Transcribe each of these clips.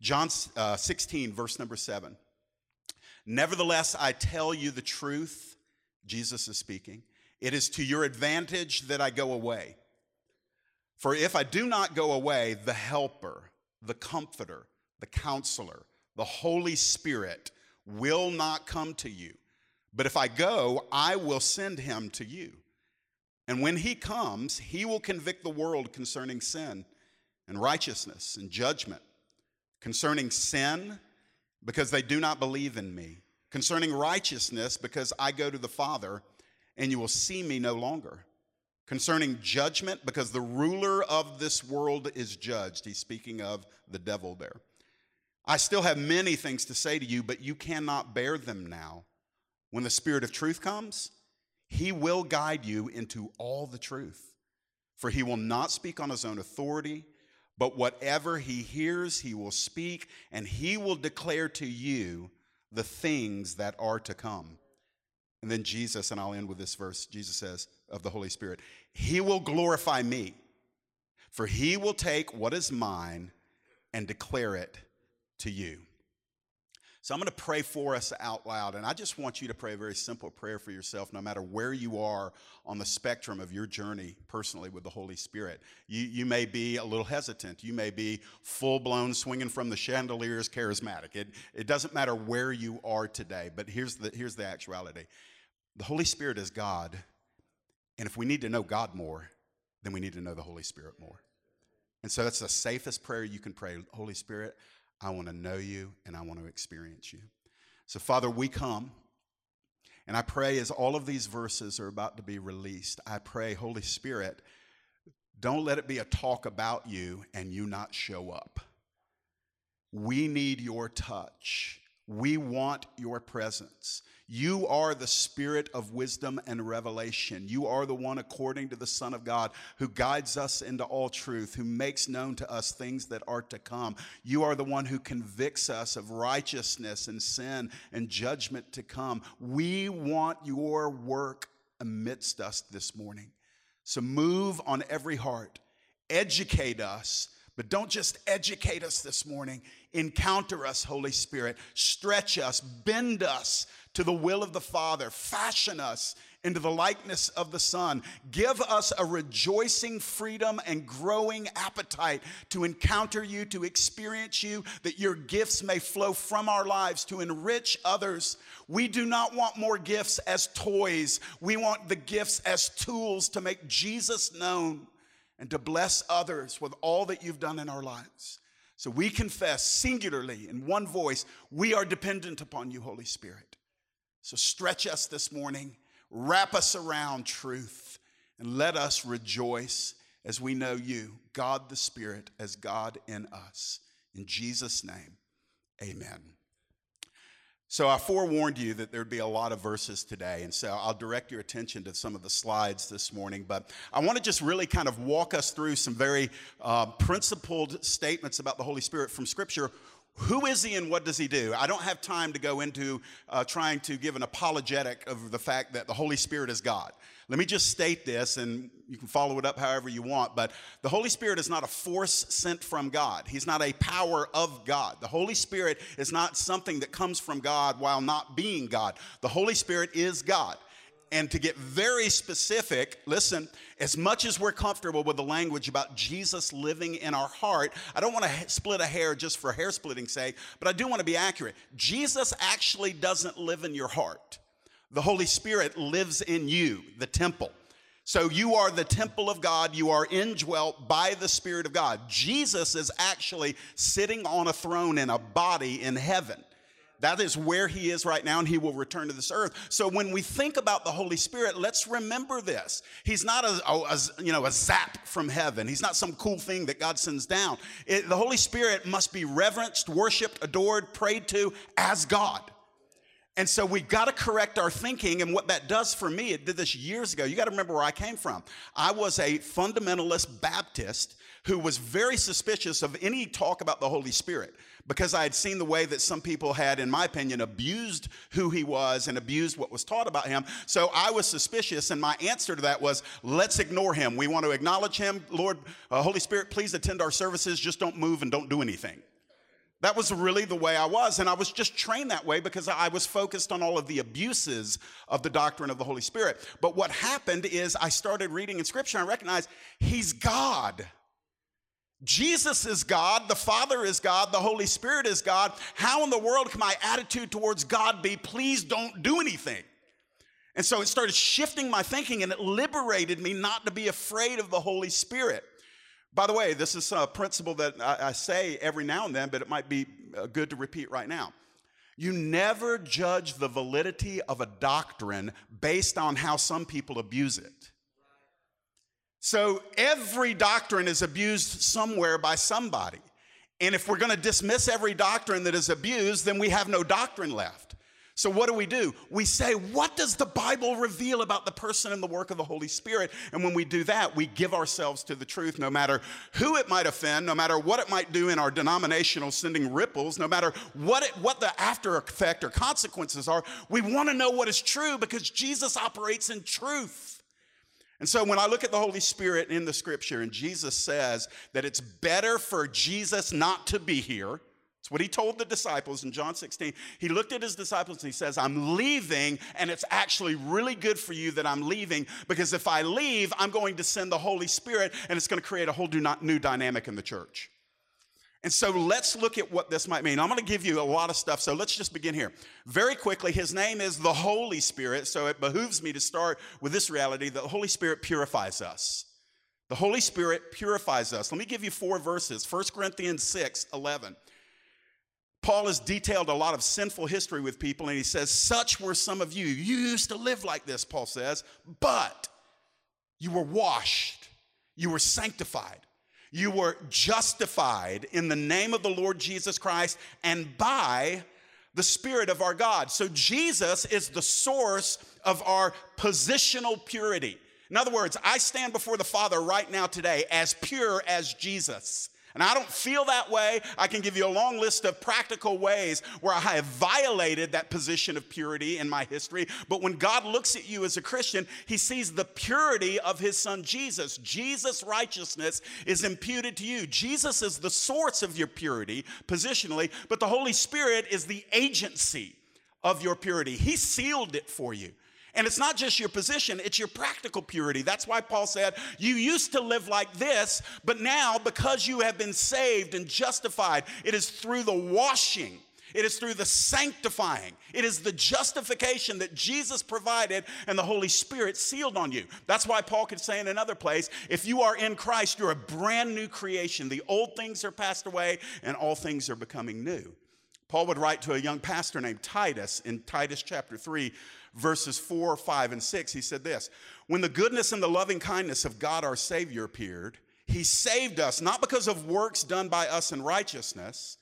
John uh, 16, verse number 7. Nevertheless, I tell you the truth, Jesus is speaking. It is to your advantage that I go away. For if I do not go away, the Helper, the Comforter, the Counselor, the Holy Spirit will not come to you. But if I go, I will send him to you. And when he comes, he will convict the world concerning sin and righteousness and judgment. Concerning sin, because they do not believe in me. Concerning righteousness, because I go to the Father and you will see me no longer. Concerning judgment, because the ruler of this world is judged. He's speaking of the devil there. I still have many things to say to you, but you cannot bear them now. When the Spirit of truth comes, he will guide you into all the truth. For he will not speak on his own authority, but whatever he hears, he will speak, and he will declare to you the things that are to come. And then Jesus, and I'll end with this verse Jesus says of the Holy Spirit, He will glorify me, for He will take what is mine and declare it to you. So I'm going to pray for us out loud, and I just want you to pray a very simple prayer for yourself, no matter where you are on the spectrum of your journey personally with the Holy Spirit. You, you may be a little hesitant. You may be full blown, swinging from the chandeliers, charismatic. It, it doesn't matter where you are today, but here's the, here's the actuality the Holy Spirit is God, and if we need to know God more, then we need to know the Holy Spirit more. And so that's the safest prayer you can pray. Holy Spirit, I want to know you and I want to experience you. So, Father, we come. And I pray as all of these verses are about to be released, I pray, Holy Spirit, don't let it be a talk about you and you not show up. We need your touch. We want your presence. You are the spirit of wisdom and revelation. You are the one, according to the Son of God, who guides us into all truth, who makes known to us things that are to come. You are the one who convicts us of righteousness and sin and judgment to come. We want your work amidst us this morning. So move on every heart, educate us. But don't just educate us this morning. Encounter us, Holy Spirit. Stretch us, bend us to the will of the Father. Fashion us into the likeness of the Son. Give us a rejoicing freedom and growing appetite to encounter you, to experience you, that your gifts may flow from our lives to enrich others. We do not want more gifts as toys, we want the gifts as tools to make Jesus known and to bless others with all that you've done in our lives. So we confess singularly in one voice, we are dependent upon you, Holy Spirit. So stretch us this morning, wrap us around truth, and let us rejoice as we know you, God the Spirit, as God in us. In Jesus' name, amen. So I forewarned you that there'd be a lot of verses today, and so I'll direct your attention to some of the slides this morning. But I want to just really kind of walk us through some very uh, principled statements about the Holy Spirit from Scripture. Who is he and what does he do? I don't have time to go into uh, trying to give an apologetic of the fact that the Holy Spirit is God. Let me just state this, and you can follow it up however you want. But the Holy Spirit is not a force sent from God, He's not a power of God. The Holy Spirit is not something that comes from God while not being God. The Holy Spirit is God. And to get very specific, listen, as much as we're comfortable with the language about Jesus living in our heart, I don't want to split a hair just for hair splitting sake, but I do want to be accurate. Jesus actually doesn't live in your heart. The Holy Spirit lives in you, the temple. So you are the temple of God. You are indwelt by the Spirit of God. Jesus is actually sitting on a throne in a body in heaven. That is where he is right now, and he will return to this earth. So when we think about the Holy Spirit, let's remember this. He's not a, a, you know a zap from heaven. He's not some cool thing that God sends down. It, the Holy Spirit must be reverenced, worshipped, adored, prayed to as God. And so we've got to correct our thinking. And what that does for me, it did this years ago. You got to remember where I came from. I was a fundamentalist Baptist who was very suspicious of any talk about the Holy Spirit because I had seen the way that some people had, in my opinion, abused who he was and abused what was taught about him. So I was suspicious, and my answer to that was, let's ignore him. We want to acknowledge him. Lord, uh, Holy Spirit, please attend our services. Just don't move and don't do anything. That was really the way I was. And I was just trained that way because I was focused on all of the abuses of the doctrine of the Holy Spirit. But what happened is I started reading in Scripture and I recognized He's God. Jesus is God, the Father is God, the Holy Spirit is God. How in the world can my attitude towards God be, please don't do anything? And so it started shifting my thinking and it liberated me not to be afraid of the Holy Spirit. By the way, this is a principle that I, I say every now and then, but it might be uh, good to repeat right now. You never judge the validity of a doctrine based on how some people abuse it. So every doctrine is abused somewhere by somebody. And if we're going to dismiss every doctrine that is abused, then we have no doctrine left. So, what do we do? We say, What does the Bible reveal about the person and the work of the Holy Spirit? And when we do that, we give ourselves to the truth, no matter who it might offend, no matter what it might do in our denominational sending ripples, no matter what, it, what the after effect or consequences are. We want to know what is true because Jesus operates in truth. And so when I look at the Holy Spirit in the scripture, and Jesus says that it's better for Jesus not to be here it's what he told the disciples in John 16. He looked at his disciples and he says, I'm leaving, and it's actually really good for you that I'm leaving because if I leave, I'm going to send the Holy Spirit and it's going to create a whole new dynamic in the church. And so let's look at what this might mean. I'm going to give you a lot of stuff, so let's just begin here. Very quickly, his name is the Holy Spirit, so it behooves me to start with this reality that the Holy Spirit purifies us. The Holy Spirit purifies us. Let me give you four verses 1 Corinthians 6 11. Paul has detailed a lot of sinful history with people, and he says, Such were some of you. You used to live like this, Paul says, but you were washed, you were sanctified, you were justified in the name of the Lord Jesus Christ and by the Spirit of our God. So Jesus is the source of our positional purity. In other words, I stand before the Father right now today as pure as Jesus. And I don't feel that way. I can give you a long list of practical ways where I have violated that position of purity in my history. But when God looks at you as a Christian, he sees the purity of his son Jesus. Jesus' righteousness is imputed to you. Jesus is the source of your purity positionally, but the Holy Spirit is the agency of your purity. He sealed it for you. And it's not just your position, it's your practical purity. That's why Paul said, You used to live like this, but now because you have been saved and justified, it is through the washing. It is through the sanctifying. It is the justification that Jesus provided and the Holy Spirit sealed on you. That's why Paul could say in another place if you are in Christ, you're a brand new creation. The old things are passed away and all things are becoming new. Paul would write to a young pastor named Titus in Titus chapter 3, verses 4, 5, and 6. He said this When the goodness and the loving kindness of God our Savior appeared, he saved us, not because of works done by us in righteousness,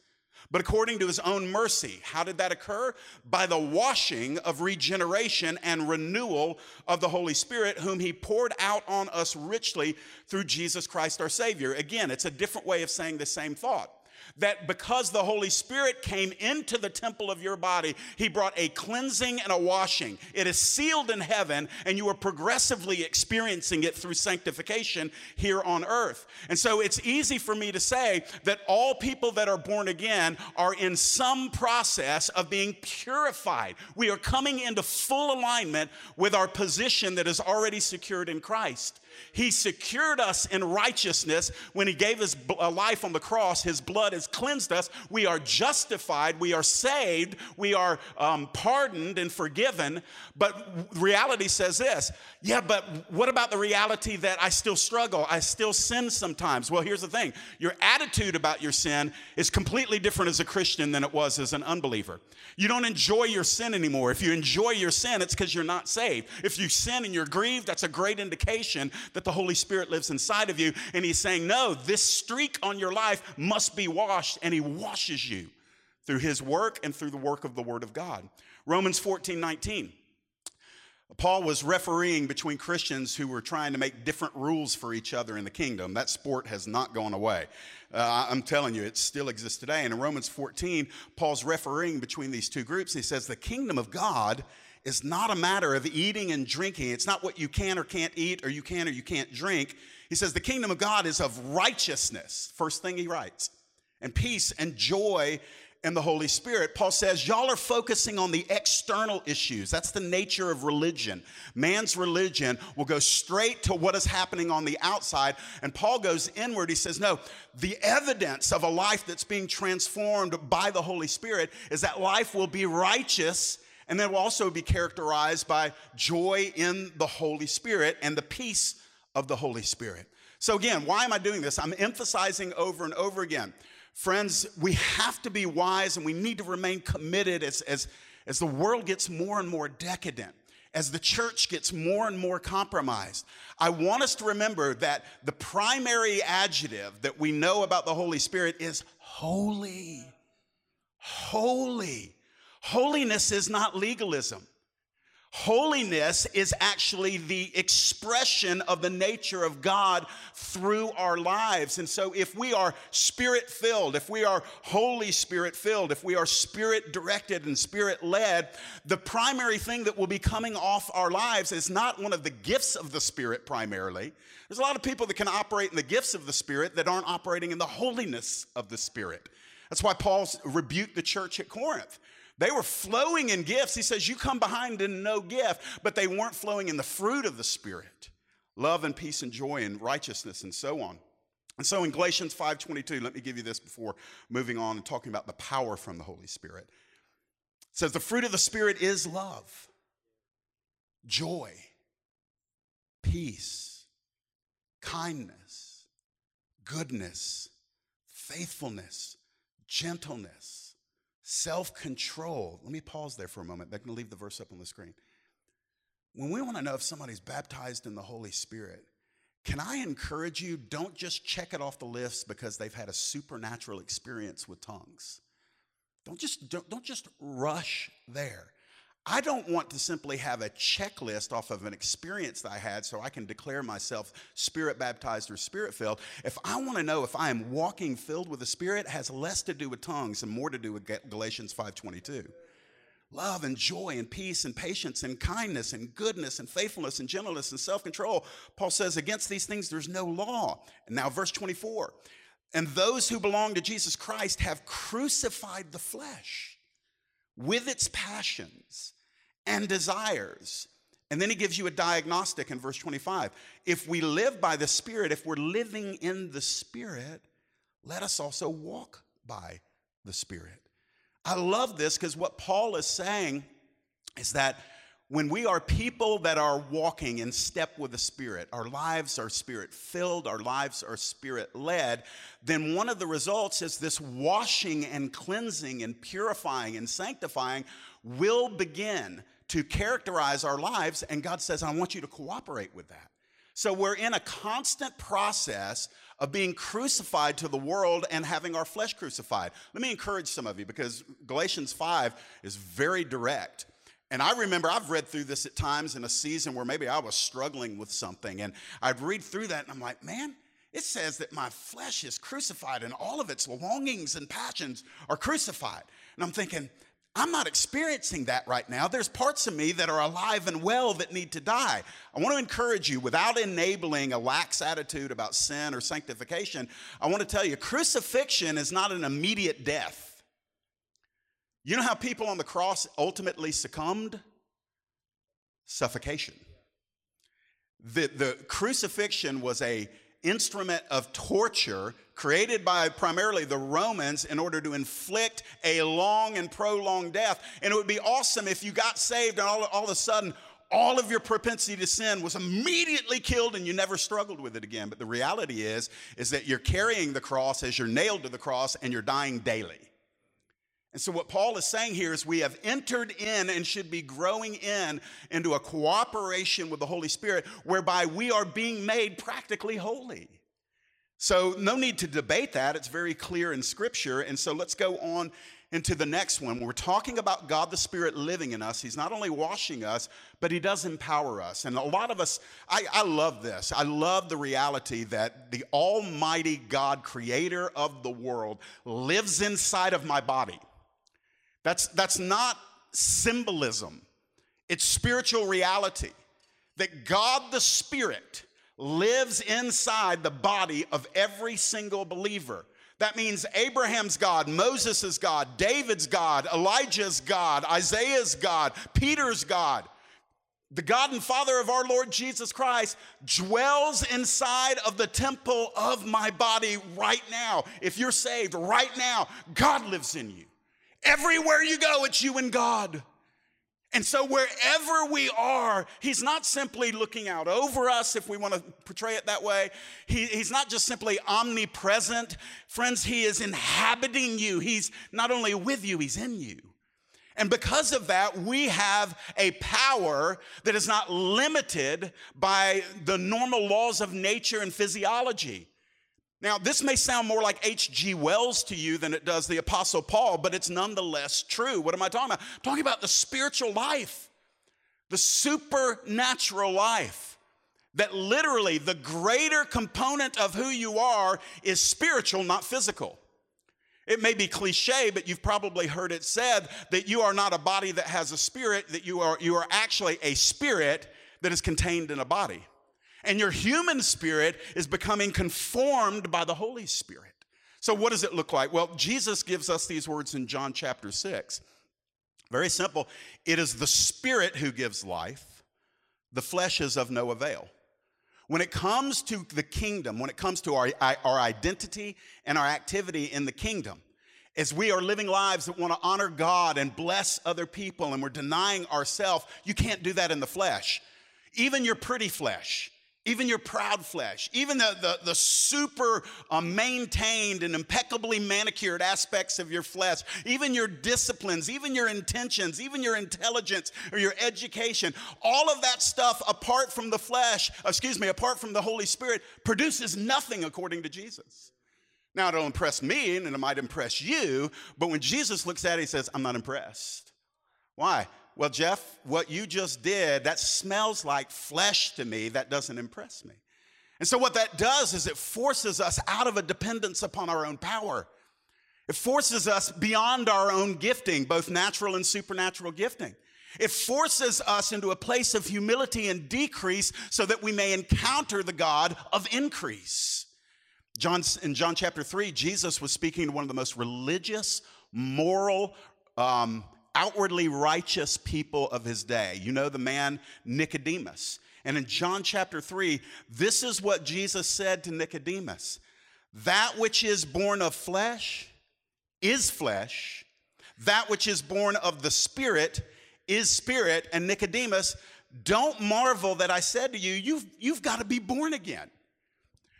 but according to his own mercy. How did that occur? By the washing of regeneration and renewal of the Holy Spirit, whom he poured out on us richly through Jesus Christ our Savior. Again, it's a different way of saying the same thought that because the Holy Spirit came into the temple of your body, He brought a cleansing and a washing. It is sealed in heaven, and you are progressively experiencing it through sanctification here on earth. And so it's easy for me to say that all people that are born again are in some process of being purified. We are coming into full alignment with our position that is already secured in Christ. He secured us in righteousness when He gave His uh, life on the cross. His blood has cleansed us. We are justified. We are saved. We are um, pardoned and forgiven. But reality says this yeah, but what about the reality that I still struggle? I still sin sometimes. Well, here's the thing your attitude about your sin is completely different as a Christian than it was as an unbeliever. You don't enjoy your sin anymore. If you enjoy your sin, it's because you're not saved. If you sin and you're grieved, that's a great indication that the Holy Spirit lives inside of you. And He's saying, No, this streak on your life must be washed. And He washes you through His work and through the work of the Word of God. Romans 14 19. Paul was refereeing between Christians who were trying to make different rules for each other in the kingdom. That sport has not gone away. Uh, I'm telling you, it still exists today. And in Romans 14, Paul's refereeing between these two groups. He says, The kingdom of God is not a matter of eating and drinking. It's not what you can or can't eat or you can or you can't drink. He says, The kingdom of God is of righteousness. First thing he writes. and peace and joy in the Holy Spirit. Paul says, Y'all are focusing on the external issues. That's the nature of religion. Man's religion will go straight to what is happening on the outside. And Paul goes inward. He says, No, the evidence of a life that's being transformed by the Holy Spirit is that life will be righteous. And then will also be characterized by joy in the Holy Spirit and the peace of the Holy Spirit. So, again, why am I doing this? I'm emphasizing over and over again Friends, we have to be wise and we need to remain committed as, as, as the world gets more and more decadent, as the church gets more and more compromised. I want us to remember that the primary adjective that we know about the Holy Spirit is holy. Holy. Holiness is not legalism. Holiness is actually the expression of the nature of God through our lives. And so, if we are spirit filled, if we are Holy Spirit filled, if we are spirit directed and spirit led, the primary thing that will be coming off our lives is not one of the gifts of the Spirit primarily. There's a lot of people that can operate in the gifts of the Spirit that aren't operating in the holiness of the Spirit. That's why Paul rebuked the church at Corinth. They were flowing in gifts. He says, You come behind in no gift, but they weren't flowing in the fruit of the Spirit love and peace and joy and righteousness and so on. And so in Galatians 5:22, let me give you this before moving on and talking about the power from the Holy Spirit. It says the fruit of the Spirit is love, joy, peace, kindness, goodness, faithfulness, gentleness, self control. Let me pause there for a moment. They're going to leave the verse up on the screen. When we want to know if somebody's baptized in the Holy Spirit, can I encourage you, don't just check it off the list because they've had a supernatural experience with tongues. Don't just, don't, don't just rush there. I don't want to simply have a checklist off of an experience that I had so I can declare myself spirit baptized or spirit filled. If I want to know if I am walking filled with the spirit has less to do with tongues and more to do with Galatians 5:22. Love and joy and peace and patience and kindness and goodness and faithfulness and gentleness and self-control. Paul says against these things there's no law. And now verse 24. And those who belong to Jesus Christ have crucified the flesh with its passions and desires. And then he gives you a diagnostic in verse 25. If we live by the Spirit, if we're living in the Spirit, let us also walk by the Spirit. I love this because what Paul is saying is that when we are people that are walking in step with the Spirit, our lives are spirit filled, our lives are spirit led, then one of the results is this washing and cleansing and purifying and sanctifying will begin to characterize our lives. And God says, I want you to cooperate with that. So we're in a constant process of being crucified to the world and having our flesh crucified. Let me encourage some of you because Galatians 5 is very direct. And I remember I've read through this at times in a season where maybe I was struggling with something. And I'd read through that and I'm like, man, it says that my flesh is crucified and all of its longings and passions are crucified. And I'm thinking, I'm not experiencing that right now. There's parts of me that are alive and well that need to die. I want to encourage you, without enabling a lax attitude about sin or sanctification, I want to tell you crucifixion is not an immediate death. You know how people on the cross ultimately succumbed? Suffocation. The, the crucifixion was a instrument of torture created by primarily the Romans in order to inflict a long and prolonged death. And it would be awesome if you got saved and all, all of a sudden all of your propensity to sin was immediately killed and you never struggled with it again. But the reality is, is that you're carrying the cross as you're nailed to the cross and you're dying daily. And so, what Paul is saying here is we have entered in and should be growing in into a cooperation with the Holy Spirit whereby we are being made practically holy. So, no need to debate that. It's very clear in Scripture. And so, let's go on into the next one. We're talking about God the Spirit living in us, He's not only washing us, but He does empower us. And a lot of us, I, I love this. I love the reality that the Almighty God, creator of the world, lives inside of my body. That's, that's not symbolism, it's spiritual reality. That God the Spirit lives inside the body of every single believer. That means Abraham's God, Moses' God, David's God, Elijah's God, Isaiah's God, Peter's God. The God and Father of our Lord Jesus Christ dwells inside of the temple of my body right now. If you're saved right now, God lives in you. Everywhere you go, it's you and God. And so, wherever we are, He's not simply looking out over us, if we want to portray it that way. He, he's not just simply omnipresent. Friends, He is inhabiting you. He's not only with you, He's in you. And because of that, we have a power that is not limited by the normal laws of nature and physiology. Now, this may sound more like H.G. Wells to you than it does the Apostle Paul, but it's nonetheless true. What am I talking about? I'm talking about the spiritual life, the supernatural life. That literally the greater component of who you are is spiritual, not physical. It may be cliche, but you've probably heard it said that you are not a body that has a spirit, that you are, you are actually a spirit that is contained in a body. And your human spirit is becoming conformed by the Holy Spirit. So, what does it look like? Well, Jesus gives us these words in John chapter 6. Very simple. It is the spirit who gives life, the flesh is of no avail. When it comes to the kingdom, when it comes to our, our identity and our activity in the kingdom, as we are living lives that want to honor God and bless other people and we're denying ourselves, you can't do that in the flesh. Even your pretty flesh, even your proud flesh, even the, the, the super uh, maintained and impeccably manicured aspects of your flesh, even your disciplines, even your intentions, even your intelligence or your education, all of that stuff apart from the flesh, excuse me, apart from the Holy Spirit, produces nothing according to Jesus. Now, it'll impress me and it might impress you, but when Jesus looks at it, he says, I'm not impressed. Why? Well, Jeff, what you just did, that smells like flesh to me. That doesn't impress me. And so, what that does is it forces us out of a dependence upon our own power. It forces us beyond our own gifting, both natural and supernatural gifting. It forces us into a place of humility and decrease so that we may encounter the God of increase. John, in John chapter 3, Jesus was speaking to one of the most religious, moral, um, outwardly righteous people of his day. You know the man Nicodemus. And in John chapter 3, this is what Jesus said to Nicodemus That which is born of flesh is flesh, that which is born of the Spirit is spirit. And Nicodemus, don't marvel that I said to you, you've, you've got to be born again.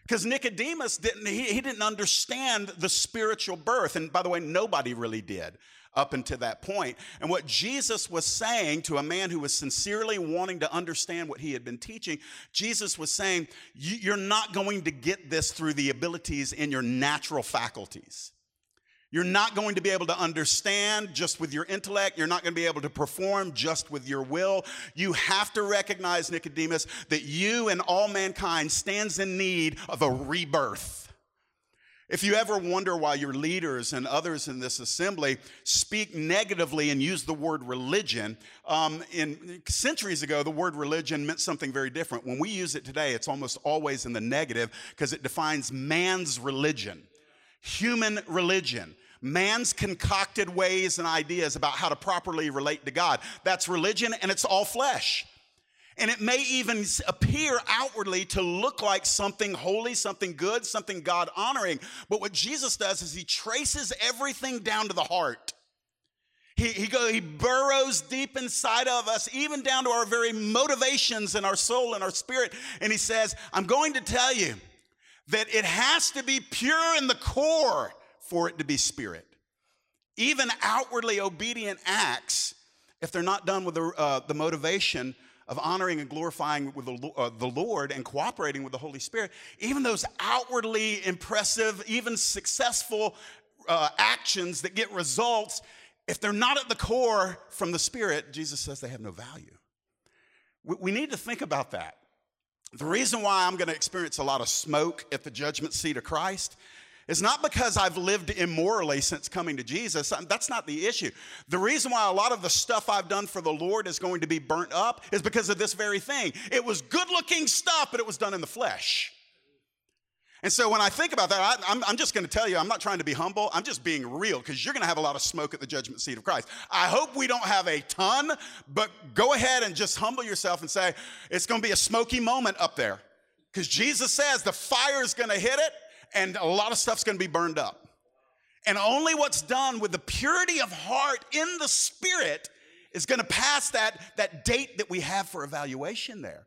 Because Nicodemus didn't, he, he didn't understand the spiritual birth. And by the way, nobody really did up until that point. And what Jesus was saying to a man who was sincerely wanting to understand what he had been teaching, Jesus was saying, You're not going to get this through the abilities in your natural faculties. You're not going to be able to understand just with your intellect. You're not going to be able to perform just with your will. You have to recognize, Nicodemus, that you and all mankind stands in need of a rebirth. If you ever wonder why your leaders and others in this assembly speak negatively and use the word religion, um, in centuries ago, the word religion meant something very different. When we use it today, it's almost always in the negative because it defines man's religion, human religion man's concocted ways and ideas about how to properly relate to God. That's religion, and it's all flesh. And it may even appear outwardly to look like something holy, something good, something God honoring. But what Jesus does is he traces everything down to the heart. He, he, go, he burrows deep inside of us, even down to our very motivations and our soul and our spirit. And he says, I'm going to tell you that it has to be pure in the core for it to be spirit. Even outwardly obedient acts, if they're not done with the, uh, the motivation of honoring and glorifying with the, uh, the Lord and cooperating with the Holy Spirit, even those outwardly impressive, even successful uh, actions that get results, if they're not at the core from the Spirit, Jesus says they have no value. We, we need to think about that. The reason why I'm going to experience a lot of smoke at the judgment seat of Christ it's not because I've lived immorally since coming to Jesus. Um, that's not the issue. The reason why a lot of the stuff I've done for the Lord is going to be burnt up is because of this very thing. It was good looking stuff, but it was done in the flesh. And so when I think about that, I, am just going to tell you, I'm not trying to be humble. I'm just being real because you're going to have a lot of smoke at the judgment seat of Christ. I hope we don't have a ton, but go ahead and just humble yourself and say, it's going to be a smoky moment up there. Because Jesus says the fire is going to hit it and a lot of stuff's going to be burned up. And only what's done with the purity of heart in the spirit is going to pass that, that date that we have for evaluation there.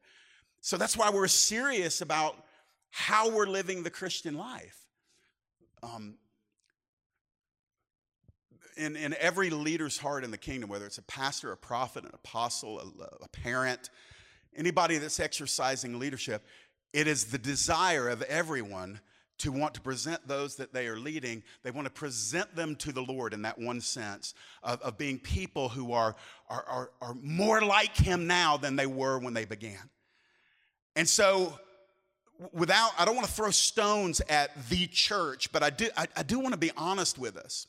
So that's why we're serious about how we're living the Christian life. Um, in, in every leader's heart in the kingdom, whether it's a pastor, a prophet, an apostle, a, a parent, anybody that's exercising leadership, it is the desire of everyone to want to present those that they are leading. They want to present them to the Lord in that one sense of, of being people who are, are, are, are more like Him now than they were when they began. And so without, I don't want to throw stones at the church, but I do, I, I do want to be honest with us.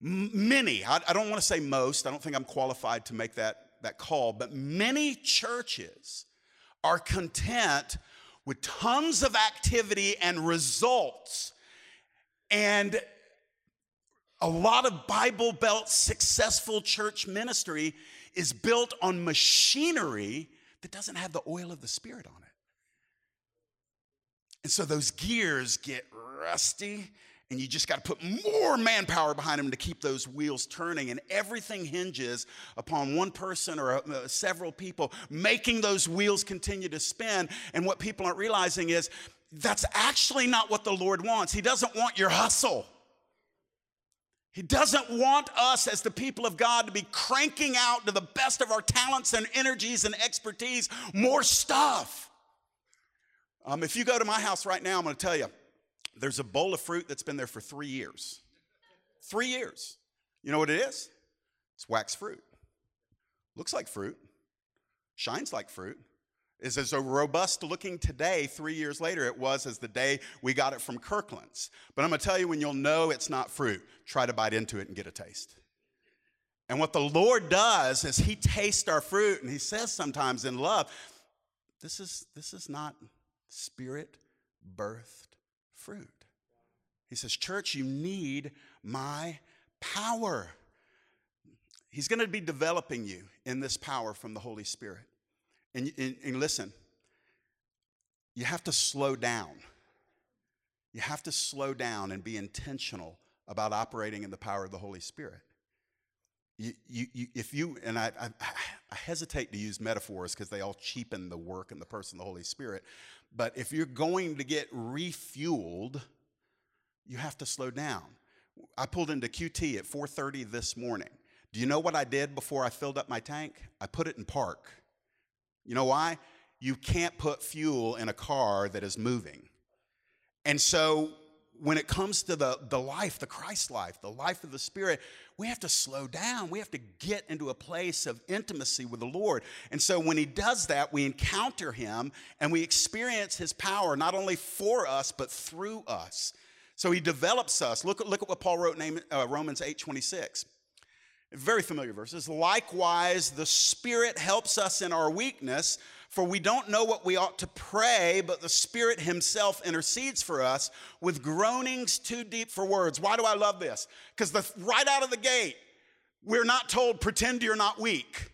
Many, I, I don't want to say most, I don't think I'm qualified to make that, that call, but many churches are content with tons of activity and results and a lot of Bible Belt successful church ministry is built on machinery that doesn't have the oil of the Spirit on it. And so those gears get rusty, and you just got to put more manpower behind them to keep those wheels turning. And everything hinges upon one person or uh, several people making those wheels continue to spin. And what people aren't realizing is that's actually not what the Lord wants. He doesn't want your hustle. He doesn't want us as the people of God to be cranking out to the best of our talents and energies and expertise more stuff. Um, if you go to my house right now, I'm going to tell you there's a bowl of fruit that's been there for three years. Three years. You know what it is? It's wax fruit. Looks like fruit, shines like fruit, is as robust looking today, three years later, it was as the day we got it from Kirkland's. But I'm gonna tell you when you'll know it's not fruit, try to bite into it and get a taste. And what the Lord does is He tastes our fruit, and He says sometimes in love, this is, this is not spirit birthed fruit. He says, Church, you need my power. He's going to be developing you in this power from the Holy Spirit. And, and, and, listen, you have to slow down. You have to slow down and be intentional about operating in the power of the Holy Spirit. You, you, you, if you, and I, I, I hesitate to use metaphors because they all cheapen the work and the person of the Holy Spirit, but if you're going to get refueled, you have to slow down. I pulled into QT at 4:30 this morning. Do you know what I did before I filled up my tank? I put it in park. You know why? You can't put fuel in a car that is moving. And so when it comes to the, the life, the Christ life, the life of the Spirit, we have to slow down. We have to get into a place of intimacy with the Lord. And so when He does that, we encounter Him and we experience His power, not only for us, but through us. So He develops us. Look, look at what Paul wrote in uh, Romans 8 26. Very familiar verses. Likewise, the Spirit helps us in our weakness for we don't know what we ought to pray, but the Spirit Himself intercedes for us with groanings too deep for words. Why do I love this? Because right out of the gate, we're not told, pretend you're not weak.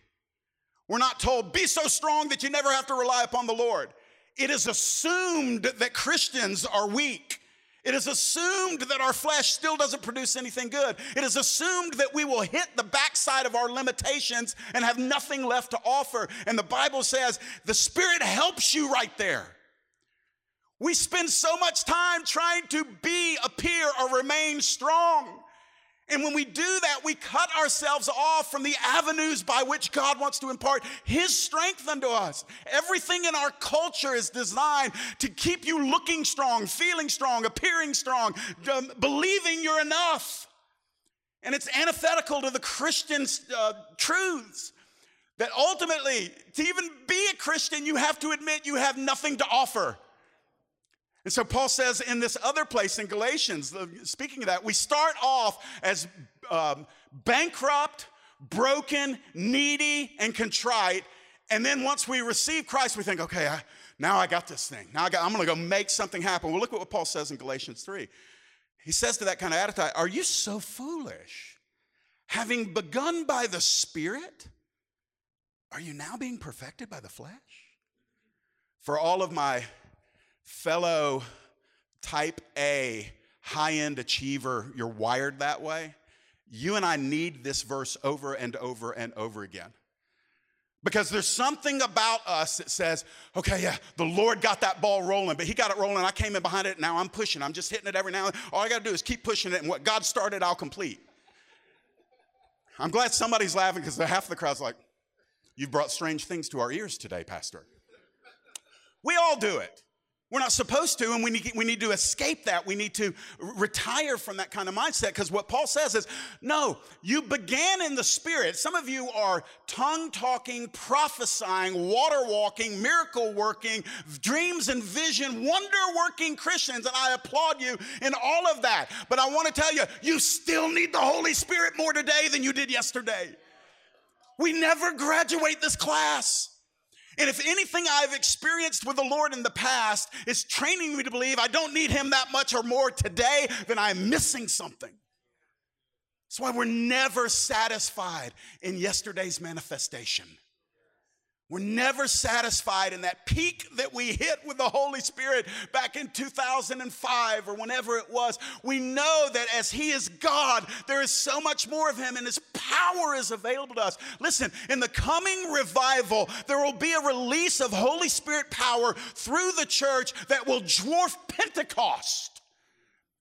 We're not told, be so strong that you never have to rely upon the Lord. It is assumed that Christians are weak. It is assumed that our flesh still doesn't produce anything good. It is assumed that we will hit the backside of our limitations and have nothing left to offer. And the Bible says the Spirit helps you right there. We spend so much time trying to be, appear, or remain strong. And when we do that, we cut ourselves off from the avenues by which God wants to impart His strength unto us. Everything in our culture is designed to keep you looking strong, feeling strong, appearing strong, um, believing you're enough. And it's antithetical to the Christian uh, truths that ultimately, to even be a Christian, you have to admit you have nothing to offer. And so Paul says in this other place in Galatians, speaking of that, we start off as um, bankrupt, broken, needy, and contrite. And then once we receive Christ, we think, okay, I, now I got this thing. Now I I'm going to go make something happen. Well, look at what Paul says in Galatians 3. He says to that kind of attitude, Are you so foolish? Having begun by the Spirit, are you now being perfected by the flesh? For all of my fellow type A high end achiever, you're wired that way. You and I need this verse over and over and over again. Because there's something about us that says, okay, yeah, the Lord got that ball rolling, but He got it rolling. I came in behind it, now I'm pushing. I'm just hitting it every now and then. All I got to do is keep pushing it, and what God started, I'll complete. I'm glad somebody's laughing because half the crowd's like, You've brought strange things to our ears today, Pastor. We all do it. We're not supposed to, and we need, we need to escape that. We need to retire from that kind of mindset because what Paul says is no, you began in the Spirit. Some of you are tongue talking, prophesying, water walking, miracle working, dreams and vision, wonder working Christians, and I applaud you in all of that. But I want to tell you, you still need the Holy Spirit more today than you did yesterday. We never graduate this class. And if anything I've experienced with the Lord in the past is training me to believe I don't need Him that much or more today, then I'm missing something. That's why we're never satisfied in yesterday's manifestation. We're never satisfied in that peak that we hit with the Holy Spirit back in 2005 or whenever it was. We know that as He is God, there is so much more of Him and His power is available to us. Listen, in the coming revival, there will be a release of Holy Spirit power through the church that will dwarf Pentecost.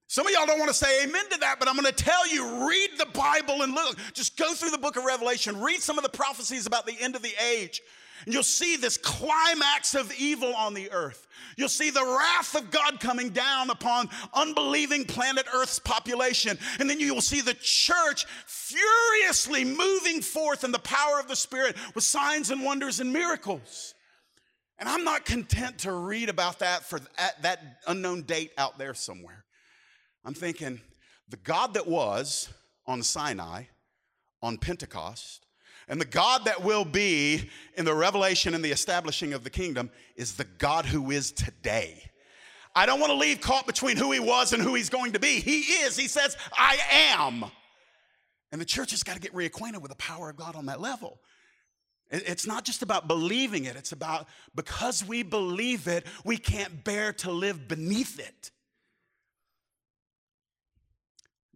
Some of y'all don't want to say amen to that, but I'm going to tell you read the Bible and look. Just go through the book of Revelation, read some of the prophecies about the end of the age. You'll see this climax of evil on the earth. You'll see the wrath of God coming down upon unbelieving planet Earth's population. And then you will see the church furiously moving forth in the power of the Spirit with signs and wonders and miracles. And I'm not content to read about that for that unknown date out there somewhere. I'm thinking the God that was on Sinai, on Pentecost, and the God that will be in the revelation and the establishing of the kingdom is the God who is today. I don't want to leave caught between who he was and who he's going to be. He is. He says, I am. And the church has got to get reacquainted with the power of God on that level. It's not just about believing it, it's about because we believe it, we can't bear to live beneath it.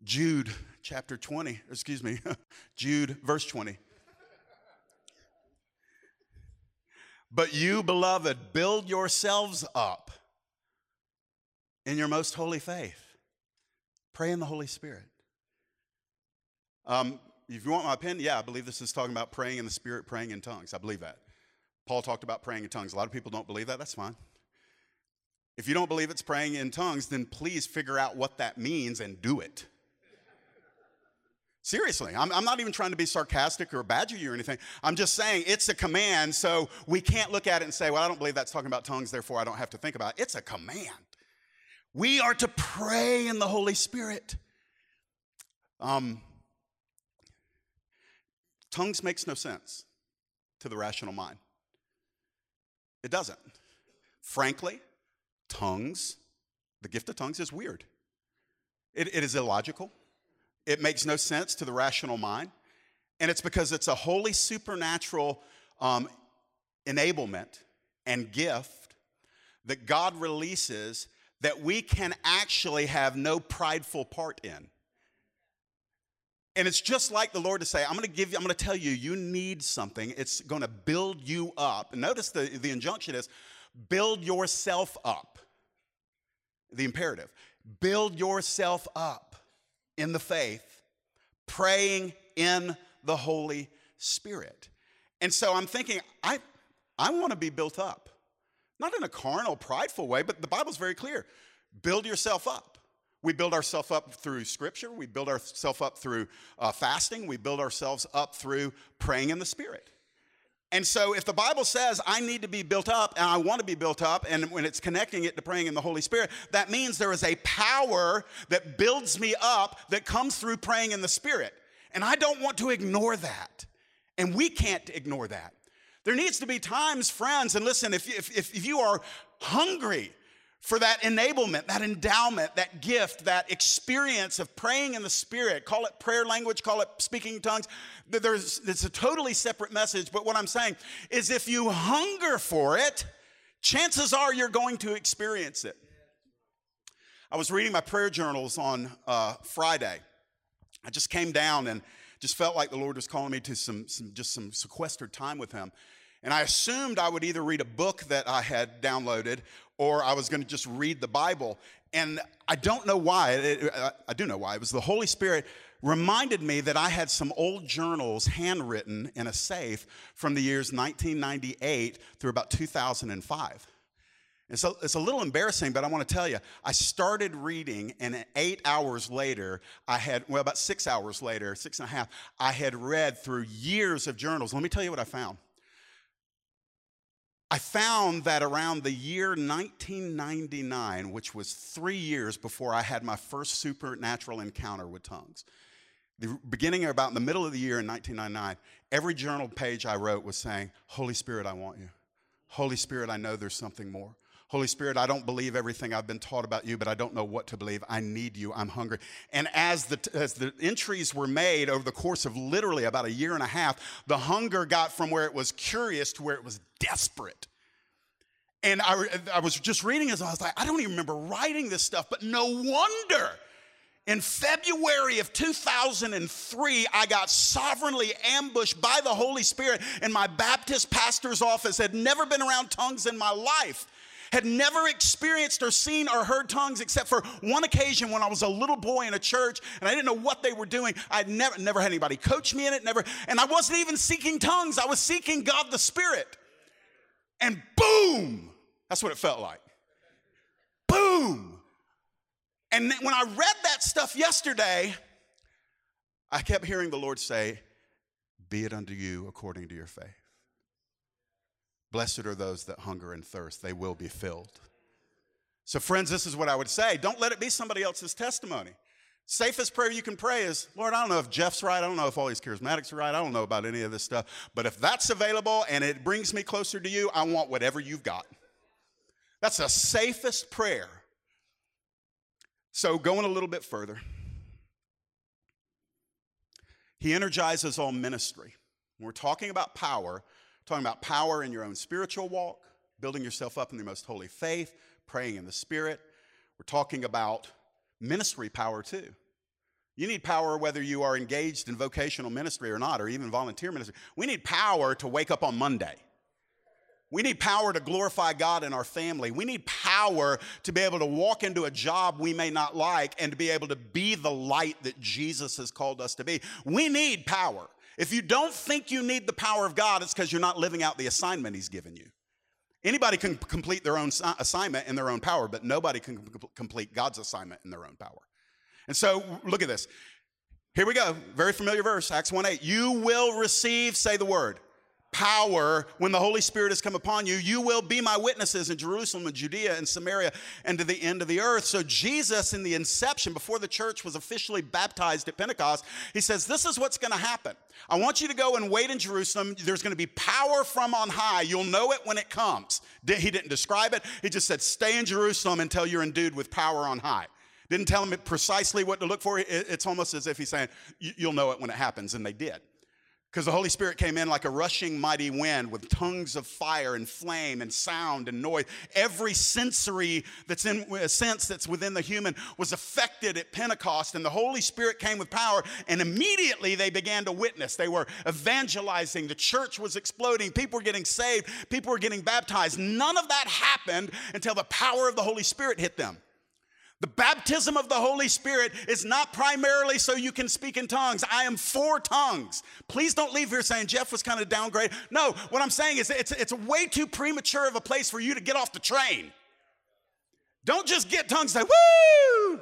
Jude chapter 20, excuse me, Jude verse 20. But you, beloved, build yourselves up in your most holy faith. Pray in the Holy Spirit. Um, if you want my opinion, yeah, I believe this is talking about praying in the Spirit, praying in tongues. I believe that. Paul talked about praying in tongues. A lot of people don't believe that. That's fine. If you don't believe it's praying in tongues, then please figure out what that means and do it. Seriously, I'm, I'm, not even trying to be sarcastic or badger you or anything. I'm just saying it's a command, so we can't look at it and say, well, I don't believe that's talking about tongues, therefore I don't have to think about it. It's a command. We are to pray in the Holy Spirit. Um, tongues makes no sense to the rational mind. It doesn't. Frankly, tongues, the gift of tongues is weird. it, it is illogical. It makes no sense to the rational mind. And it's because it's a holy supernatural um, enablement and gift that God releases that we can actually have no prideful part in. And it's just like the Lord to say, I'm gonna give you, I'm gonna tell you, you need something. It's gonna build you up. Notice the, the injunction is build yourself up. The imperative. Build yourself up in the faith, praying in the Holy Spirit. And so I'm thinking, I, I want to be built up. Not in a carnal, prideful way, but the Bible's very clear. Build yourself up. We build ourselves up through scripture. We build ourselves up through uh, fasting. We build ourselves up through praying in the Spirit. And so, if the Bible says I need to be built up and I want to be built up, and when it's connecting it to praying in the Holy Spirit, that means there is a power that builds me up that comes through praying in the Spirit. And I don't want to ignore that. And we can't ignore that. There needs to be times, friends, and listen, if, if, if you are hungry for that enablement, that endowment, that gift, that experience of praying in the Spirit, call it prayer language, call it speaking in tongues, there's, it's a totally separate message. But what I'm saying is if you hunger for it, chances are you're going to experience it. I was reading my prayer journals on uh, Friday. I just came down and just felt like the Lord was calling me to some, some just some sequestered time with Him. And I assumed I would either read a book that I had downloaded or I was going to just read the Bible. And I don't know why. It, uh, I do know why. It was the Holy Spirit reminded me that I had some old journals handwritten in a safe from the years 1998 through about 2005. And so it's a little embarrassing, but I want to tell you, I started reading, and eight hours later, I had, well, about six hours later, six and a half, I had read through years of journals. Let me tell you what I found. I found that around the year 1999, which was three years before I had my first supernatural encounter with tongues, the beginning about in the middle of the year in 1999, every journal page I wrote was saying, Holy Spirit, I want you. Holy Spirit, I know there's something more. Holy Spirit, I don't believe everything I've been taught about you, but I don't know what to believe. I need you. I'm hungry. And as the, as the entries were made over the course of literally about a year and a half, the hunger got from where it was curious to where it was desperate. And I, I was just reading this, I was like, I don't even remember writing this stuff, but no wonder. In February of 2003, I got sovereignly ambushed by the Holy Spirit in my Baptist pastor's office. Had never been around tongues in my life had never experienced or seen or heard tongues except for one occasion when I was a little boy in a church and I didn't know what they were doing. I'd never, never had anybody coach me in it, never, and I wasn't even seeking tongues. I was seeking God the Spirit. And boom, that's what it felt like. Boom. And when I read that stuff yesterday, I kept hearing the Lord say, Be it unto you according to your faith. Blessed are those that hunger and thirst, they will be filled. So, friends, this is what I would say. Don't let it be somebody else's testimony. Safest prayer you can pray is, Lord, I don't know if Jeff's right. I don't know if all these charismatics are right. I don't know about any of this stuff. But if that's available and it brings me closer to you, I want whatever you've got. That's the safest prayer. So, going a little bit further, he energizes all ministry. When we're talking about power, talking about power in your own spiritual walk, building yourself up in the most holy faith, praying in the Spirit. We're talking about ministry power too. You need power whether you are engaged in vocational ministry or not, or even volunteer ministry. We need power to wake up on Monday. We need power to glorify God in our family. We need power to be able to walk into a job we may not like and to be able to be the light that Jesus has called us to be. We need power. If you don't think you need the power of God, it's because you're not living out the assignment He's given you. Anybody can complete their own assignment in their own power, but nobody can complete God's assignment in their own power. And so, look at this. Here we go. Very familiar verse, Acts 1 8. You will receive, say the word, power when the Holy Spirit has come upon you. You will be my witnesses in Jerusalem and Judea and Samaria and to the end of the earth. So, Jesus, in the inception, before the church was officially baptized at Pentecost, he says, This is what's going to happen. I want you to go and wait in Jerusalem. There's going to be power from on high. You'll know it when it comes. He didn't describe it, he just said, Stay in Jerusalem until you're endued with power on high. Didn't tell them precisely what to look for. It's almost as if he's saying, You'll know it when it happens. And they did. Because the Holy Spirit came in like a rushing mighty wind with tongues of fire and flame and sound and noise. Every sensory that's in a sense that's within the human was affected at Pentecost, and the Holy Spirit came with power, and immediately they began to witness. They were evangelizing, the church was exploding, people were getting saved, people were getting baptized. None of that happened until the power of the Holy Spirit hit them. The baptism of the Holy Spirit is not primarily so you can speak in tongues. I am for tongues. Please don't leave here saying Jeff was kind of downgraded. No, what I'm saying is it's, it's way too premature of a place for you to get off the train. Don't just get tongues and say, woo,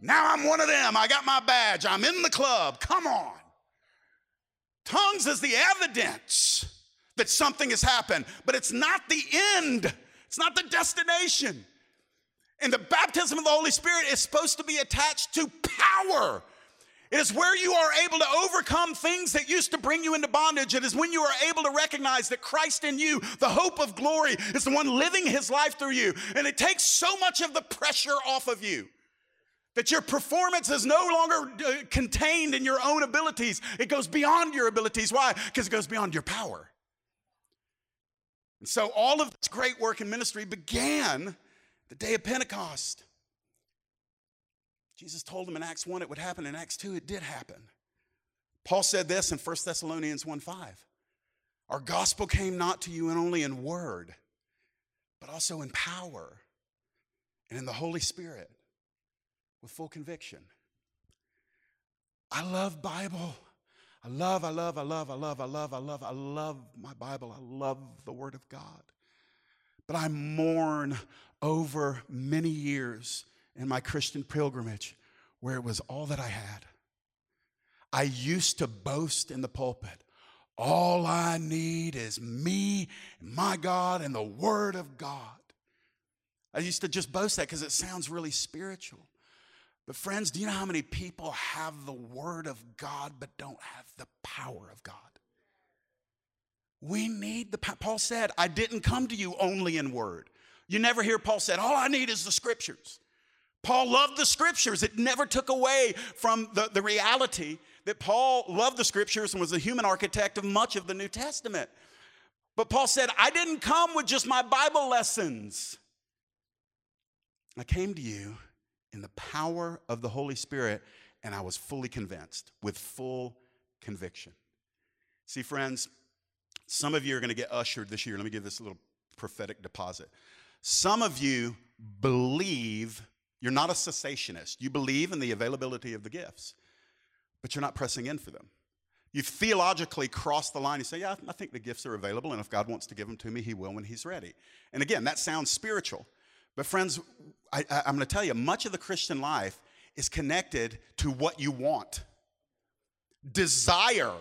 now I'm one of them. I got my badge. I'm in the club. Come on. Tongues is the evidence that something has happened, but it's not the end, it's not the destination. And the baptism of the Holy Spirit is supposed to be attached to power. It is where you are able to overcome things that used to bring you into bondage. It is when you are able to recognize that Christ in you, the hope of glory, is the one living his life through you. And it takes so much of the pressure off of you that your performance is no longer uh, contained in your own abilities. It goes beyond your abilities. Why? Because it goes beyond your power. And so all of this great work in ministry began the day of Pentecost. Jesus told them in Acts 1 it would happen. In Acts 2, it did happen. Paul said this in 1 Thessalonians 1 5. Our gospel came not to you and only in word, but also in power and in the Holy Spirit with full conviction. I love Bible. I love, I love, I love, I love, I love, I love, I love my Bible. I love the Word of God. But I mourn over many years in my Christian pilgrimage where it was all that I had. I used to boast in the pulpit. All I need is me, my God, and the Word of God. I used to just boast that because it sounds really spiritual. But, friends, do you know how many people have the Word of God but don't have the power of God? We need the Paul said, I didn't come to you only in word. You never hear Paul said, All I need is the scriptures. Paul loved the scriptures. It never took away from the, the reality that Paul loved the scriptures and was the human architect of much of the New Testament. But Paul said, I didn't come with just my Bible lessons. I came to you in the power of the Holy Spirit, and I was fully convinced with full conviction. See, friends, some of you are going to get ushered this year. Let me give this a little prophetic deposit. Some of you believe you're not a cessationist. You believe in the availability of the gifts, but you're not pressing in for them. You've theologically crossed the line. You say, Yeah, I think the gifts are available, and if God wants to give them to me, He will when He's ready. And again, that sounds spiritual. But, friends, I, am going to tell you, much of the Christian life is connected to what you want. Desire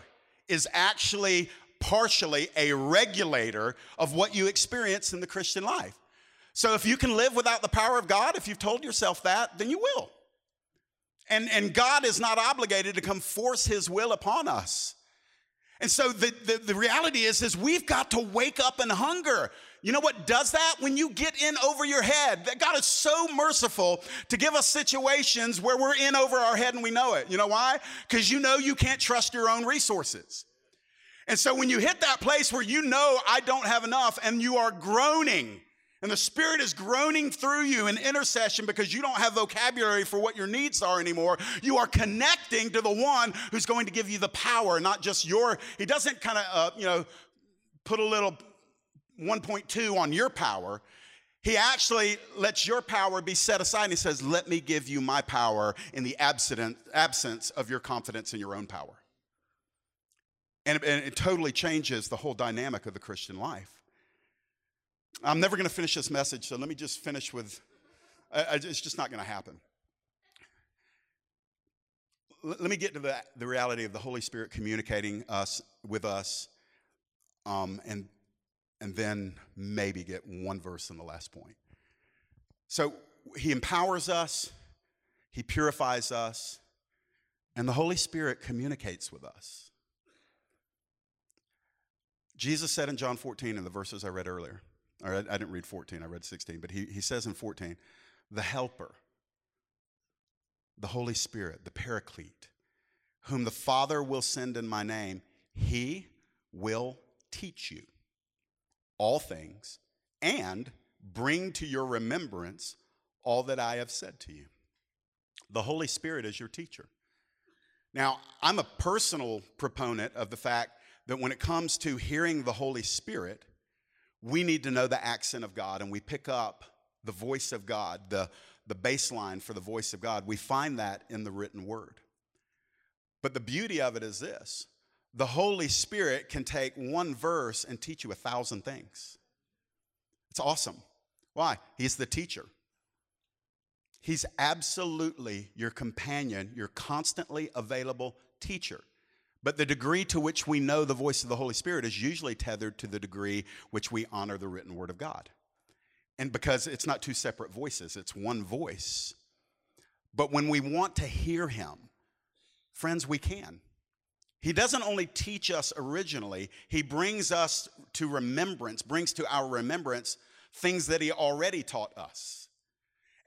is actually partially a regulator of what you experience in the Christian life. So if you can live without the power of God, if you've told yourself that, then you will. And, and God is not obligated to come force his will upon us. And so the, the, the, reality is, is we've got to wake up and hunger. You know what does that? When you get in over your head, that God is so merciful to give us situations where we're in over our head and we know it. You know why? Because you know you can't trust your own resources. And so when you hit that place where you know I don't have enough and you are groaning, and the Spirit is groaning through you in intercession because you don't have vocabulary for what your needs are anymore. You are connecting to the one who's going to give you the power, not just your. He doesn't kind of, uh, you know, put a little 1.2 on your power. He actually lets your power be set aside and he says, Let me give you my power in the absence of your confidence in your own power. And it, and it totally changes the whole dynamic of the Christian life. I'm never going to finish this message, so let me just finish with I, I, it's just not going to happen. L- let me get to the, the reality of the Holy Spirit communicating us with us, um, and, and then maybe get one verse in the last point. So he empowers us, he purifies us, and the Holy Spirit communicates with us. Jesus said in John 14, in the verses I read earlier, or I, I didn't read 14, I read 16, but he, he says in 14, the helper, the Holy Spirit, the paraclete, whom the Father will send in my name, he will teach you all things and bring to your remembrance all that I have said to you. The Holy Spirit is your teacher. Now, I'm a personal proponent of the fact that when it comes to hearing the Holy Spirit, we need to know the accent of God and we pick up the voice of God, the, the baseline for the voice of God. We find that in the written word. But the beauty of it is this the Holy Spirit can take one verse and teach you a thousand things. It's awesome. Why? He's the teacher. He's absolutely your companion, your constantly available teacher. But the degree to which we know the voice of the Holy Spirit is usually tethered to the degree which we honor the written word of God. And because it's not two separate voices, it's one voice. But when we want to hear him Friends, we can. He doesn't only teach us originally, he brings us to remembrance, brings to our remembrance things that he already taught us.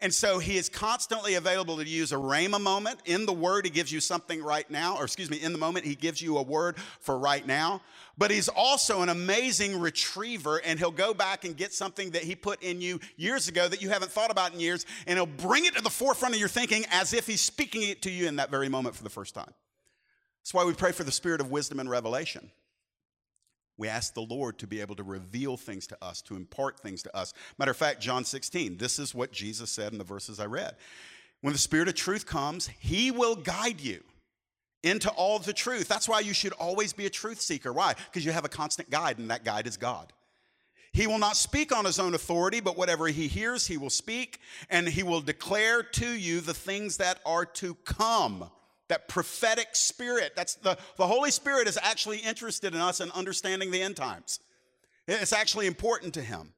And so he is constantly available to use a rhema moment. In the word, he gives you something right now, or excuse me, in the moment, he gives you a word for right now. But he's also an amazing retriever, and he'll go back and get something that he put in you years ago that you haven't thought about in years, and he'll bring it to the forefront of your thinking as if he's speaking it to you in that very moment for the first time. That's why we pray for the spirit of wisdom and revelation. We ask the Lord to be able to reveal things to us, to impart things to us. Matter of fact, John 16, this is what Jesus said in the verses I read. When the Spirit of truth comes, He will guide you into all the truth. That's why you should always be a truth seeker. Why? Because you have a constant guide, and that guide is God. He will not speak on his own authority, but whatever he hears, he will speak, and he will declare to you the things that are to come that prophetic spirit. That's the, the Holy Spirit is actually interested in us in understanding the end times. It's actually important to him.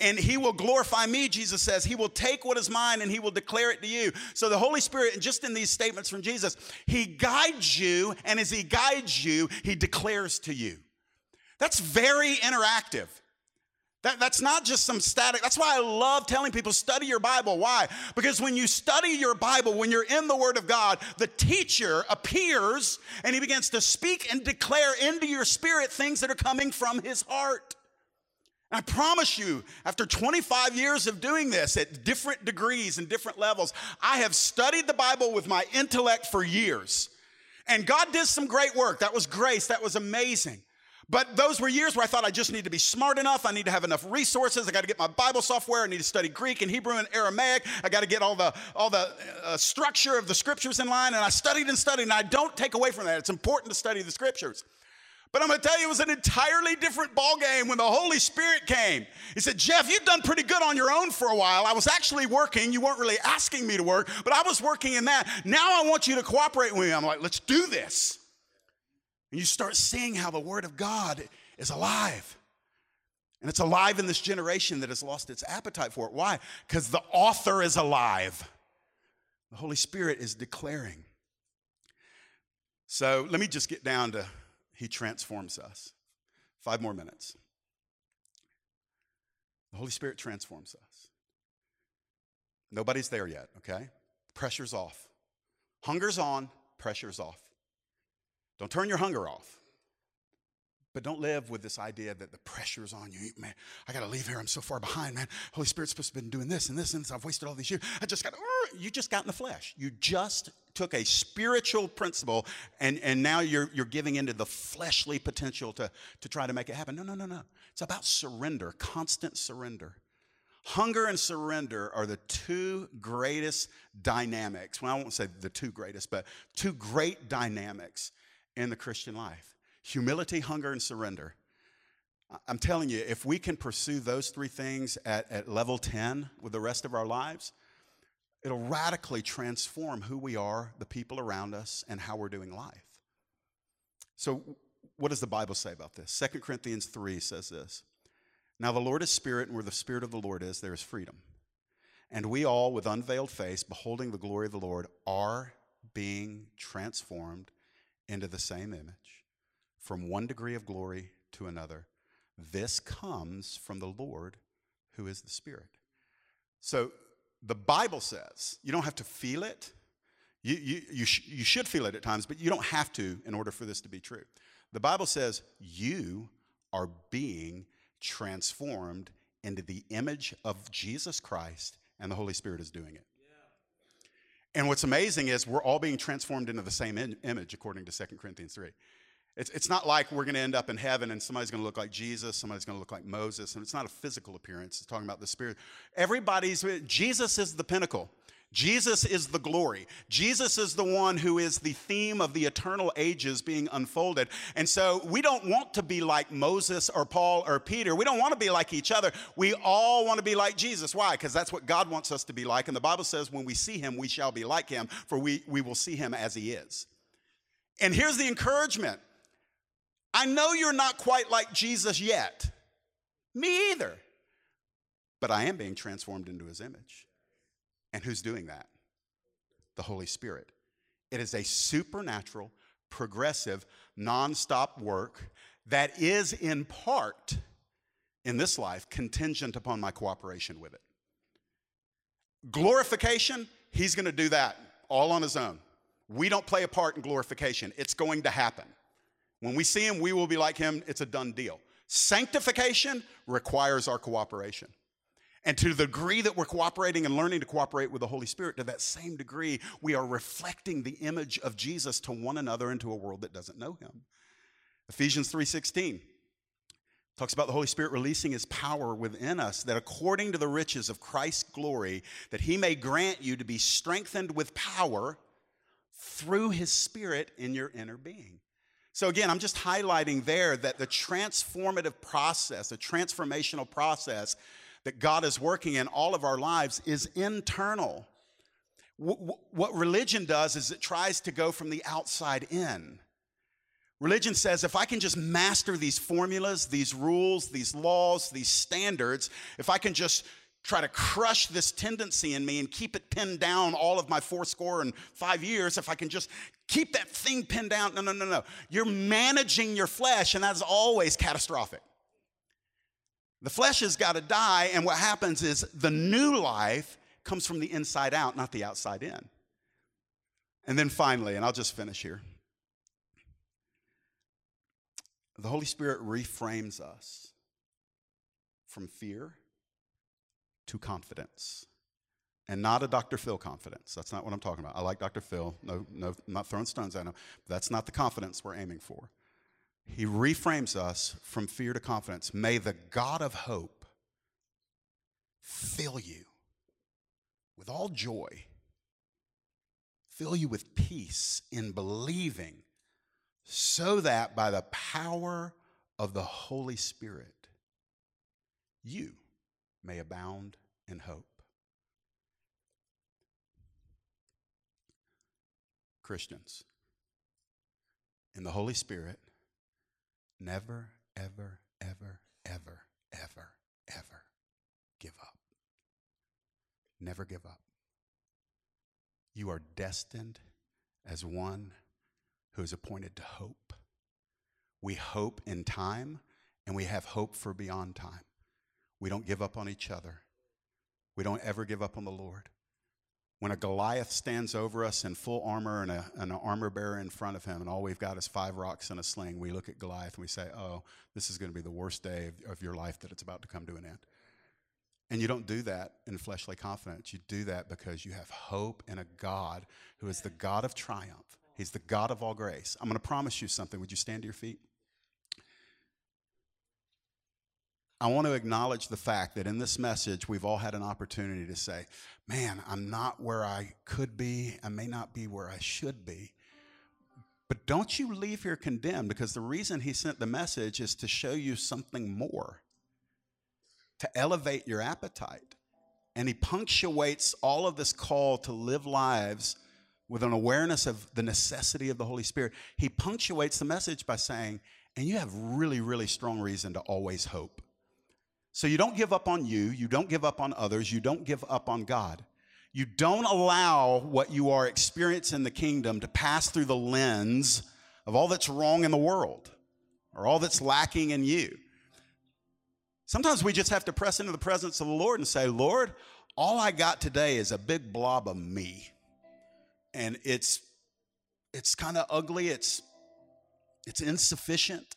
And he will glorify me, Jesus says. He will take what is mine and he will declare it to you. So the Holy Spirit, and just in these statements from Jesus, he guides you, and as he guides you, he declares to you. That's very interactive. That, that's not just some static. That's why I love telling people study your Bible. Why? Because when you study your Bible, when you're in the Word of God, the teacher appears and he begins to speak and declare into your spirit things that are coming from his heart. I promise you, after 25 years of doing this at different degrees and different levels, I have studied the Bible with my intellect for years. And God did some great work. That was grace. That was amazing. But those were years where I thought I just need to be smart enough. I need to have enough resources. I got to get my Bible software. I need to study Greek and Hebrew and Aramaic. I got to get all the all the uh, structure of the scriptures in line. And I studied and studied. And I don't take away from that. It's important to study the scriptures. But I'm going to tell you, it was an entirely different ballgame when the Holy Spirit came. He said, Jeff, you've done pretty good on your own for a while. I was actually working. You weren't really asking me to work, but I was working in that. Now I want you to cooperate with me. I'm like, let's do this. And you start seeing how the Word of God is alive. And it's alive in this generation that has lost its appetite for it. Why? Because the author is alive. The Holy Spirit is declaring. So let me just get down to He transforms us. Five more minutes. The Holy Spirit transforms us. Nobody's there yet, okay? Pressure's off. Hunger's on, pressure's off. Don't turn your hunger off. But don't live with this idea that the pressure is on you. Man, I got to leave here. I'm so far behind, man. Holy Spirit's supposed to have been doing this and this and this. I've wasted all these years. I just got, uh, you just got in the flesh. You just took a spiritual principle and, and now you're, you're giving into the fleshly potential to, to try to make it happen. No, no, no, no. It's about surrender, constant surrender. Hunger and surrender are the two greatest dynamics. Well, I won't say the two greatest, but two great dynamics in the Christian life humility, hunger, and surrender. I'm telling you, if we can pursue those three things at, at level 10 with the rest of our lives, it'll radically transform who we are, the people around us, and how we're doing life. So, what does the Bible say about this? 2 Corinthians 3 says this Now the Lord is spirit, and where the spirit of the Lord is, there is freedom. And we all, with unveiled face, beholding the glory of the Lord, are being transformed into the same image from one degree of glory to another. This comes from the Lord who is the Spirit. So the Bible says you don't have to feel it. You, you, you, sh- you should feel it at times, but you don't have to in order for this to be true. The Bible says you are being transformed into the image of Jesus Christ, and the Holy Spirit is doing it. And what's amazing is we're all being transformed into the same in- image, according to 2 Corinthians 3. It's, it's not like we're going to end up in heaven and somebody's going to look like Jesus, somebody's going to look like Moses, and it's not a physical appearance. It's talking about the Spirit. Everybody's, Jesus is the pinnacle. Jesus is the glory. Jesus is the one who is the theme of the eternal ages being unfolded. And so we don't want to be like Moses or Paul or Peter. We don't want to be like each other. We all want to be like Jesus. Why? Because that's what God wants us to be like. And the Bible says when we see him, we shall be like him, for we, we will see him as he is. And here's the encouragement I know you're not quite like Jesus yet. Me either. But I am being transformed into his image. And who's doing that? The Holy Spirit It is a supernatural, progressive, nonstop work that is in part in this life contingent upon my cooperation with it. Glorification, he's going to do that all on his own. We don't play a part in glorification, it's going to happen. When we see him, we will be like him. It's a done deal. Sanctification requires our cooperation. And to the degree that we're cooperating and learning to cooperate with the Holy Spirit, to that same degree, we are reflecting the image of Jesus to one another into a world that doesn't know him. Ephesians 3:16 talks about the Holy Spirit releasing his power within us that according to the riches of Christ's glory that he may grant you to be strengthened with power through his spirit in your inner being. So again, I'm just highlighting there that the transformative process, the transformational process that God is working in all of our lives is internal. What religion does is it tries to go from the outside in. Religion says if I can just master these formulas, these rules, these laws, these standards, if I can just try to crush this tendency in me and keep it pinned down all of my four score and five years, if I can just keep that thing pinned down, no, no, no, no. You're managing your flesh, and that's always catastrophic. The flesh has got to die, and what happens is the new life comes from the inside out, not the outside in. And then finally, and I'll just finish here the Holy Spirit reframes us from fear to confidence. And not a Dr. Phil confidence. That's not what I'm talking about. I like Dr. Phil. No, no, I'm not throwing stones at him. That's not the confidence we're aiming for. He reframes us from fear to confidence. May the God of hope fill you with all joy, fill you with peace in believing, so that by the power of the Holy Spirit, you may abound in hope. Christians, in the Holy Spirit, never, ever, ever, ever, ever, ever give up. Never give up. You are destined as one who is appointed to hope. We hope in time and we have hope for beyond time. We don't give up on each other. We don't ever give up on the Lord. When a Goliath stands over us in full armor and, a, and an armor bearer in front of him, and all we've got is five rocks and a sling, we look at Goliath and we say, Oh, this is going to be the worst day of, of your life that it's about to come to an end. And you don't do that in fleshly confidence. You do that because you have hope in a God who is the God of triumph. He's the God of all grace. I'm going to promise you something. Would you stand to your feet? I want to acknowledge the fact that in this message, we've all had an opportunity to say, Man, I'm not where I could be. I may not be where I should be. But don't you leave here condemned because the reason he sent the message is to show you something more, to elevate your appetite. And he punctuates all of this call to live lives with an awareness of the necessity of the Holy Spirit. He punctuates the message by saying, and you have really, really strong reason to always hope. So you don't give up on you, you don't give up on others, you don't give up on God. You don't allow what you are experiencing in the kingdom to pass through the lens of all that's wrong in the world or all that's lacking in you. Sometimes we just have to press into the presence of the Lord and say, Lord, all I got today is a big blob of me. And it's it's kind of ugly, it's it's insufficient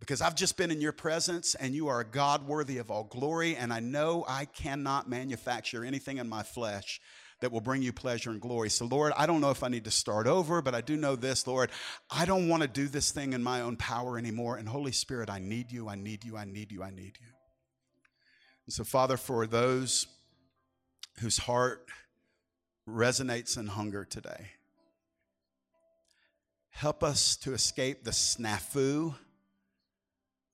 because I've just been in your presence and you are a God worthy of all glory. And I know I cannot manufacture anything in my flesh that will bring you pleasure and glory. So, Lord, I don't know if I need to start over, but I do know this, Lord. I don't want to do this thing in my own power anymore. And, Holy Spirit, I need you, I need you, I need you, I need you. And so, Father, for those whose heart resonates in hunger today, help us to escape the snafu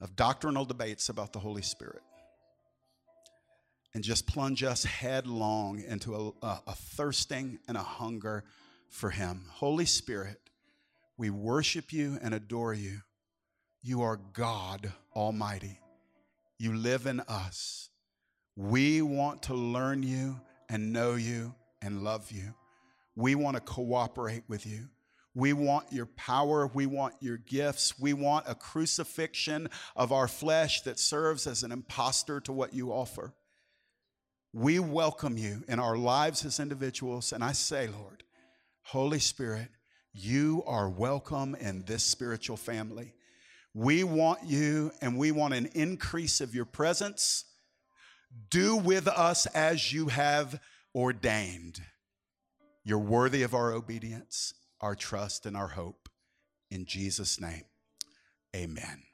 of doctrinal debates about the Holy Spirit and just plunge us headlong into a, a, a, thirsting and a hunger for Him. Holy Spirit, we worship you and adore you. You are God Almighty. You live in us. We want to learn you and know you and love you. We want to cooperate with you. We want your power. We want your gifts. We want a crucifixion of our flesh that serves as an impostor to what you offer. We welcome you in our lives as individuals. And I say, Lord, Holy Spirit, you are welcome in this spiritual family. We want you and we want an increase of your presence. Do with us as you have ordained. You're worthy of our obedience, our trust, and our hope. In Jesus' name, amen.